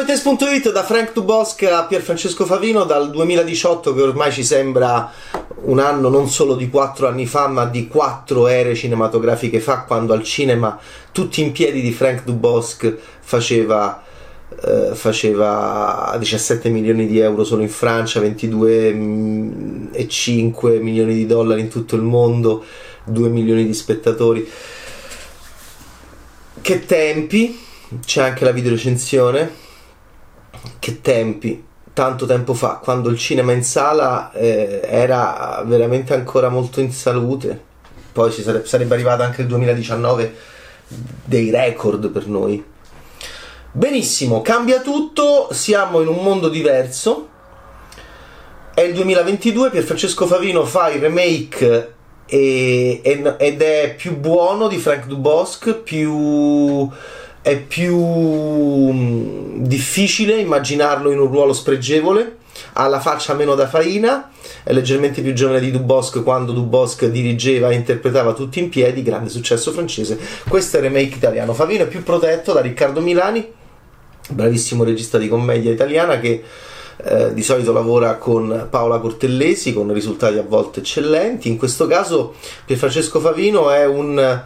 Betes.it da Frank Dubosc a Pierfrancesco Favino dal 2018 che ormai ci sembra un anno non solo di quattro anni fa ma di quattro ere cinematografiche fa quando al cinema tutti in piedi di Frank Dubosc faceva, eh, faceva 17 milioni di euro solo in Francia 22,5 milioni di dollari in tutto il mondo 2 milioni di spettatori. Che tempi c'è anche la videorecensione che tempi tanto tempo fa quando il cinema in sala eh, era veramente ancora molto in salute. Poi sarebbe, sarebbe arrivato anche il 2019 dei record per noi. Benissimo cambia tutto siamo in un mondo diverso. È il 2022 Pier Francesco Favino fa il remake e, ed è più buono di Frank Dubosc più è più mm, difficile immaginarlo in un ruolo spregevole, ha la faccia meno da farina, è leggermente più giovane di Dubosc quando Dubosc dirigeva e interpretava tutti in piedi, grande successo francese. Questo è il remake italiano. Favino è più protetto da Riccardo Milani, bravissimo regista di commedia italiana che eh, di solito lavora con Paola Cortellesi con risultati a volte eccellenti. In questo caso Pierfrancesco Favino è un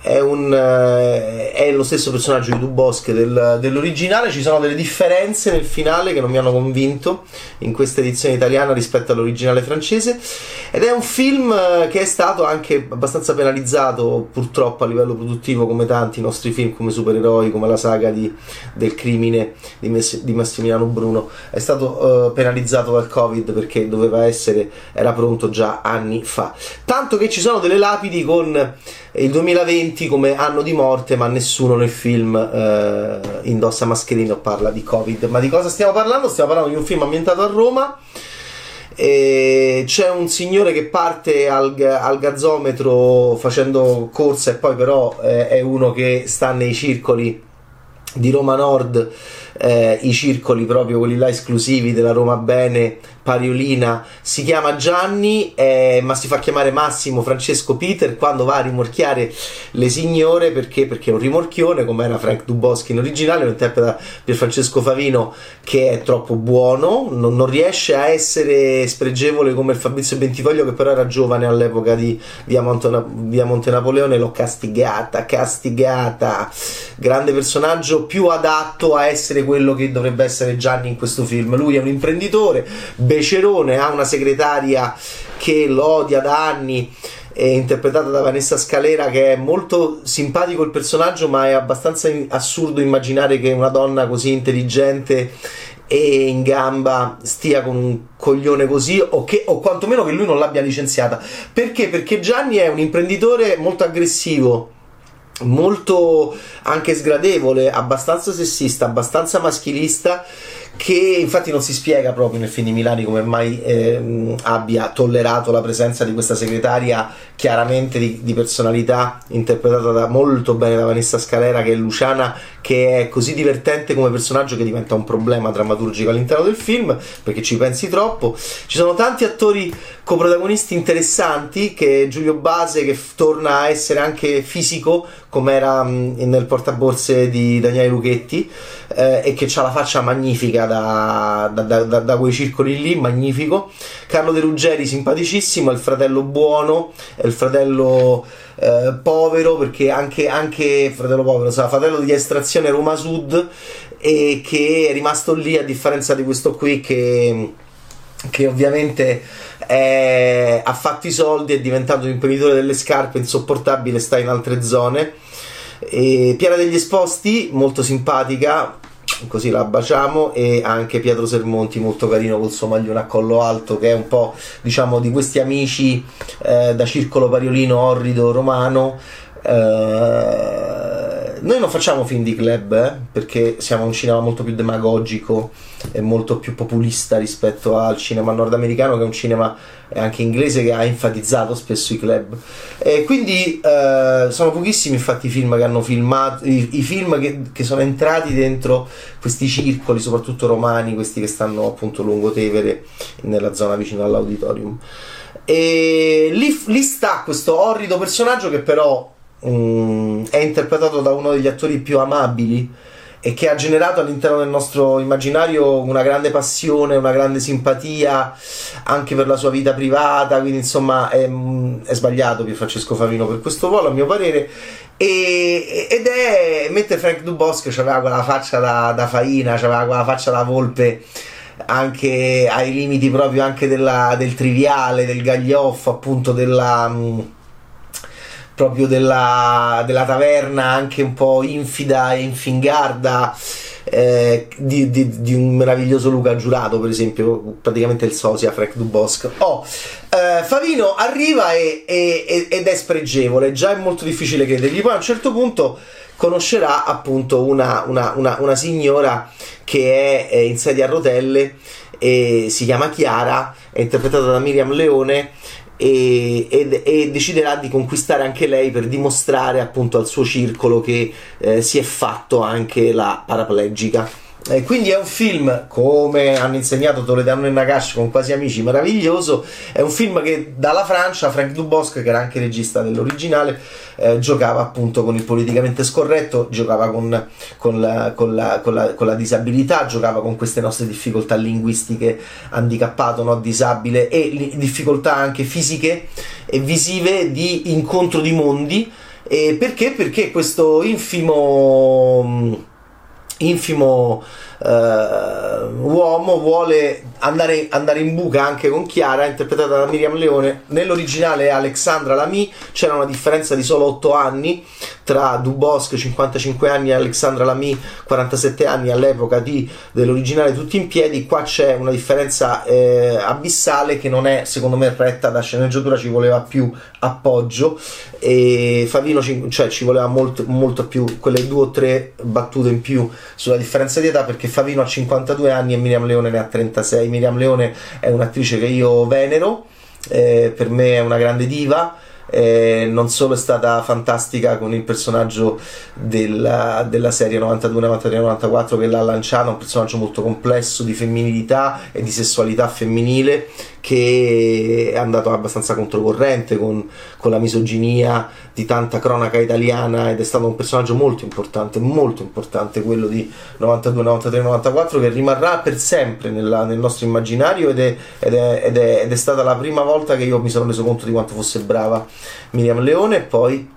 è, un, eh, è, lo stesso personaggio di Dubosc del, dell'originale, ci sono delle differenze nel finale che non mi hanno convinto in questa edizione italiana rispetto all'originale francese. Ed è un film eh, che è stato anche abbastanza penalizzato purtroppo a livello produttivo come tanti nostri film come supereroi, come la saga di, del crimine di, Mess- di, Massimiliano Bruno, è stato uh, penalizzato dal Covid perché doveva essere, era pronto già anni fa. Tanto che ci sono delle lapidi con il 2020 come anno di morte, ma nessuno nel film eh, indossa mascherina o parla di Covid. Ma di cosa stiamo parlando? Stiamo parlando di un film ambientato a Roma. E c'è un signore che parte al, al gazzometro facendo corsa e poi però eh, è uno che sta nei circoli di Roma Nord, eh, i circoli proprio quelli là esclusivi della Roma Bene Pariolina. Si chiama Gianni, eh, ma si fa chiamare Massimo Francesco Peter quando va a rimorchiare le signore. Perché, perché è un rimorchione, come era Frank Duboschi in originale, lo interpreta Pierfrancesco Favino che è troppo buono, non, non, riesce a essere spregevole come il Fabrizio Bentivoglio che però era giovane all'epoca di Via, Monte, Via Monte Napoleone, l'ho castigata, castigata, grande personaggio più adatto a essere quello che dovrebbe essere Gianni in questo film. Lui è un imprenditore, Becerone ha una segretaria che lo odia da anni interpretata da Vanessa Scalera che è molto simpatico il personaggio ma è abbastanza assurdo immaginare che una donna così intelligente e in gamba stia con un coglione così o, che, o quantomeno che lui non l'abbia licenziata perché? perché Gianni è un imprenditore molto aggressivo molto anche sgradevole abbastanza sessista abbastanza maschilista che infatti non si spiega proprio nel film di Milani come mai ehm, abbia tollerato la presenza di questa segretaria chiaramente di, di, personalità interpretata da, molto bene da Vanessa Scalera che è Luciana che è così divertente come personaggio che diventa un problema drammaturgico all'interno del film perché ci pensi troppo. Ci sono tanti attori coprotagonisti interessanti che Giulio Base che f- torna a essere anche fisico come era mh, nel portaborse di Daniele Luchetti eh, e che ha la faccia magnifica da, da, da, da, quei circoli lì, magnifico. Carlo De Ruggeri, simpaticissimo, è il fratello buono, è il fratello eh, povero, perché anche, anche fratello povero, sarà fratello di estrazione Roma Sud e che è rimasto lì a differenza di questo qui che, che ovviamente è, ha fatto i soldi, è diventato un imprenditore delle scarpe insopportabile, sta in altre zone. E Piera degli Esposti, molto simpatica, così la baciamo e anche Pietro Sermonti molto carino col suo maglione a collo alto che è un po' diciamo di questi amici eh, da circolo pariolino orrido romano eh, noi non facciamo film di club eh, perché siamo un cinema molto più demagogico e molto più populista rispetto al cinema nordamericano che è un cinema anche inglese che ha enfatizzato spesso i club. E quindi eh, sono pochissimi infatti i film che hanno filmato i, i film che, che, sono entrati dentro questi circoli soprattutto romani questi che stanno appunto lungo Tevere nella zona vicino all'auditorium. E lì, lì sta questo orrido personaggio che però um, è interpretato da uno degli attori più amabili e che ha generato all'interno del nostro immaginario una grande passione, una grande simpatia anche per la sua vita privata, quindi insomma è, è sbagliato Pier Francesco Favino per questo ruolo a mio parere. E, ed è mentre Frank Dubosc aveva quella faccia da, da faina, aveva quella faccia da volpe anche ai limiti proprio anche della, del triviale, del gaglioffo, appunto della proprio della, della taverna anche un po' infida e infingarda eh, di, di, di, un meraviglioso Luca Giurato, per esempio, praticamente il sosia Frank Dubosc. Oh, eh, Favino arriva e, e, ed è spregevole, già è molto difficile credergli. Poi a un certo punto conoscerà appunto una, una, una, una signora che è in sedia a rotelle e si chiama Chiara, è interpretata da Miriam Leone e, e, e, deciderà di conquistare anche lei per dimostrare appunto al suo circolo che eh, si è fatto anche la paraplegica. Eh, quindi è un film, come hanno insegnato Toledano e Nagash con Quasi Amici, meraviglioso. È un film che dalla Francia, Frank Dubosc, che era anche regista dell'originale, eh, giocava appunto con il politicamente scorretto, giocava con, con, la, con, la, la, con, la, disabilità, giocava con queste nostre difficoltà linguistiche, handicappato, no, disabile, e difficoltà anche fisiche e visive di incontro di mondi. E perché? Perché questo infimo infimo uh, uomo vuole andare, andare, in buca anche con Chiara, interpretata da Miriam Leone. Nell'originale Alexandra Lamy c'era una differenza di solo 8 anni tra Dubosc 55 anni e Alexandra Lamy 47 anni all'epoca di, dell'originale Tutti in piedi. Qua c'è una differenza eh, abissale che non è secondo me retta da sceneggiatura, ci voleva più appoggio e Favino cioè, ci voleva molto, molto più quelle due o tre battute in più sulla differenza di età perché Favino ha 52 anni e Miriam Leone ne ha 36 Miriam Leone è un'attrice che io venero eh, per me è una grande diva eh, non solo è stata fantastica con il personaggio della, della serie 92, 93, 94 che l'ha lanciato, un personaggio molto complesso di femminilità e di sessualità femminile che è andato abbastanza controcorrente con, con la misoginia di tanta cronaca italiana ed è stato un personaggio molto importante, molto importante quello di 92, 93, 94 che rimarrà per sempre nella, nel nostro immaginario ed è, ed, è, ed, è, ed è stata la prima volta che io mi sono reso conto di quanto fosse brava Miriam Leone. E poi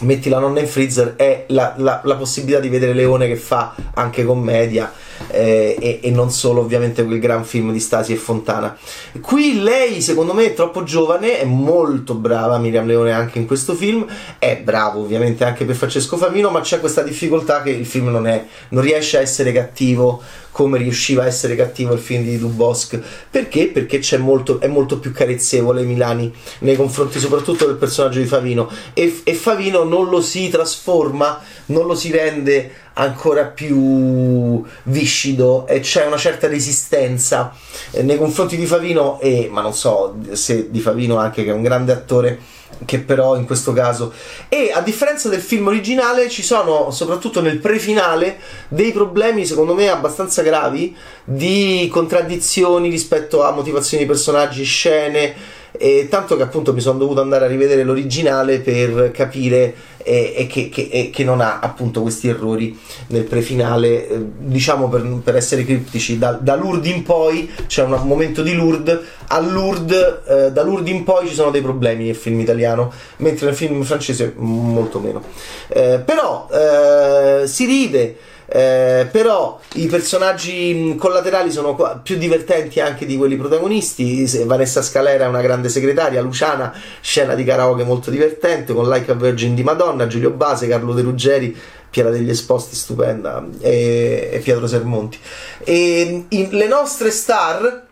metti la nonna in freezer è la, la, la, possibilità di vedere Leone che fa anche commedia eh, e, e, non solo ovviamente quel gran film di Stasi e Fontana qui lei secondo me è troppo giovane è molto brava Miriam Leone anche in questo film è bravo ovviamente anche per Francesco Favino ma c'è questa difficoltà che il film non, è, non riesce a essere cattivo come riusciva a essere cattivo il film di Dubosc. Perché? Perché molto, è molto più carezzevole Milani nei confronti soprattutto del personaggio di Favino e, e Favino non lo si trasforma, non lo si rende ancora più viscido e c'è una certa resistenza eh, nei confronti di Favino e ma non so se di Favino anche che è un grande attore che però in questo caso. E a differenza del film originale ci sono soprattutto nel pre-finale dei problemi secondo me abbastanza gravi di contraddizioni rispetto a motivazioni di personaggi, scene e tanto che appunto mi sono dovuto andare a rivedere l'originale per capire e, e che, che, e che, non ha appunto questi errori nel prefinale. Eh, diciamo per, per, essere criptici da, da, Lourdes in poi c'è un momento di Lourdes. A Lourdes eh, da Lourdes in poi ci sono dei problemi nel film italiano mentre nel film francese molto meno. Eh, però eh, si ride eh, però i personaggi collaterali sono più divertenti anche di quelli protagonisti. Vanessa Scalera è una grande segretaria, Luciana, scena di karaoke molto divertente con Like a Virgin di Madonna, Giulio Base, Carlo De Ruggeri, Piera degli Esposti, stupenda, e, e Pietro Sermonti. E in, le nostre star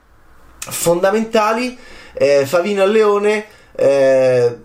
fondamentali, eh, Favino e Leone, eh,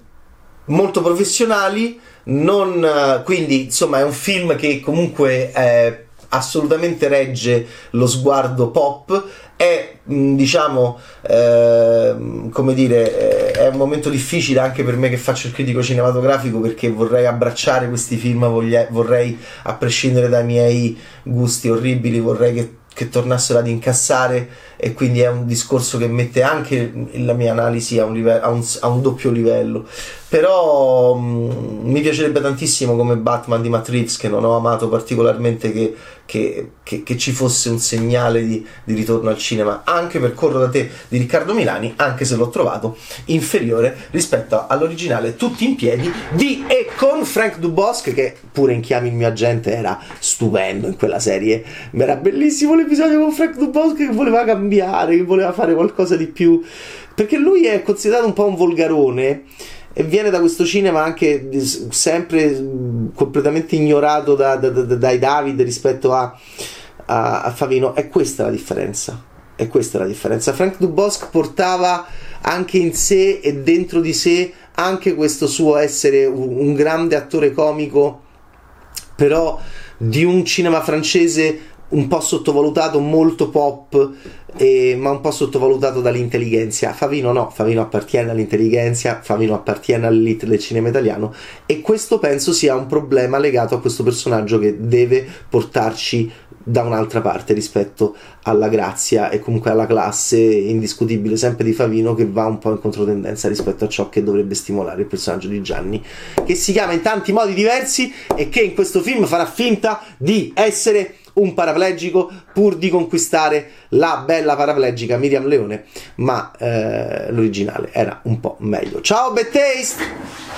molto professionali non, eh, quindi, insomma, è un film che comunque eh, assolutamente regge lo sguardo pop. È, mm, diciamo, eh, come dire, è un momento difficile anche per me che faccio il critico cinematografico perché vorrei abbracciare questi film, vorrei, a prescindere dai miei gusti orribili, vorrei che, che tornassero ad incassare e quindi è un discorso che mette anche la mia analisi a un, livello, a un, a un doppio livello però mh, mi piacerebbe tantissimo come Batman di Reeves che non ho amato particolarmente che, che, che, che ci fosse un segnale di, di, ritorno al cinema anche per Corro da te di Riccardo Milani anche se l'ho trovato inferiore rispetto all'originale tutti in piedi di e con Frank Dubosc che pure in Chiami il mio agente era stupendo in quella serie. Era bellissimo l'episodio con Frank Dubosc che voleva cambiare che voleva fare qualcosa di più. Perché lui è considerato un po' un volgarone e viene da questo cinema anche sempre completamente ignorato da, da, da, dai David rispetto a, a, a, Favino. È questa la differenza. È questa la differenza. Frank Dubosc portava anche in sé e dentro di sé anche questo suo essere un, un grande attore comico, però di un cinema francese un po' sottovalutato, molto pop, eh, ma un po' sottovalutato dall'intelligenza. Favino no, Favino appartiene all'intelligenza, Favino appartiene all'elite del cinema italiano e questo penso sia un problema legato a questo personaggio che deve portarci da un'altra parte rispetto alla grazia e comunque alla classe indiscutibile sempre di Favino che va un po' in controtendenza rispetto a ciò che dovrebbe stimolare il personaggio di Gianni che si chiama in tanti modi diversi e che in questo film farà finta di essere un paraplegico pur di conquistare la bella paraplegica Miriam Leone, ma eh, l'originale era un po' meglio. Ciao, Taste!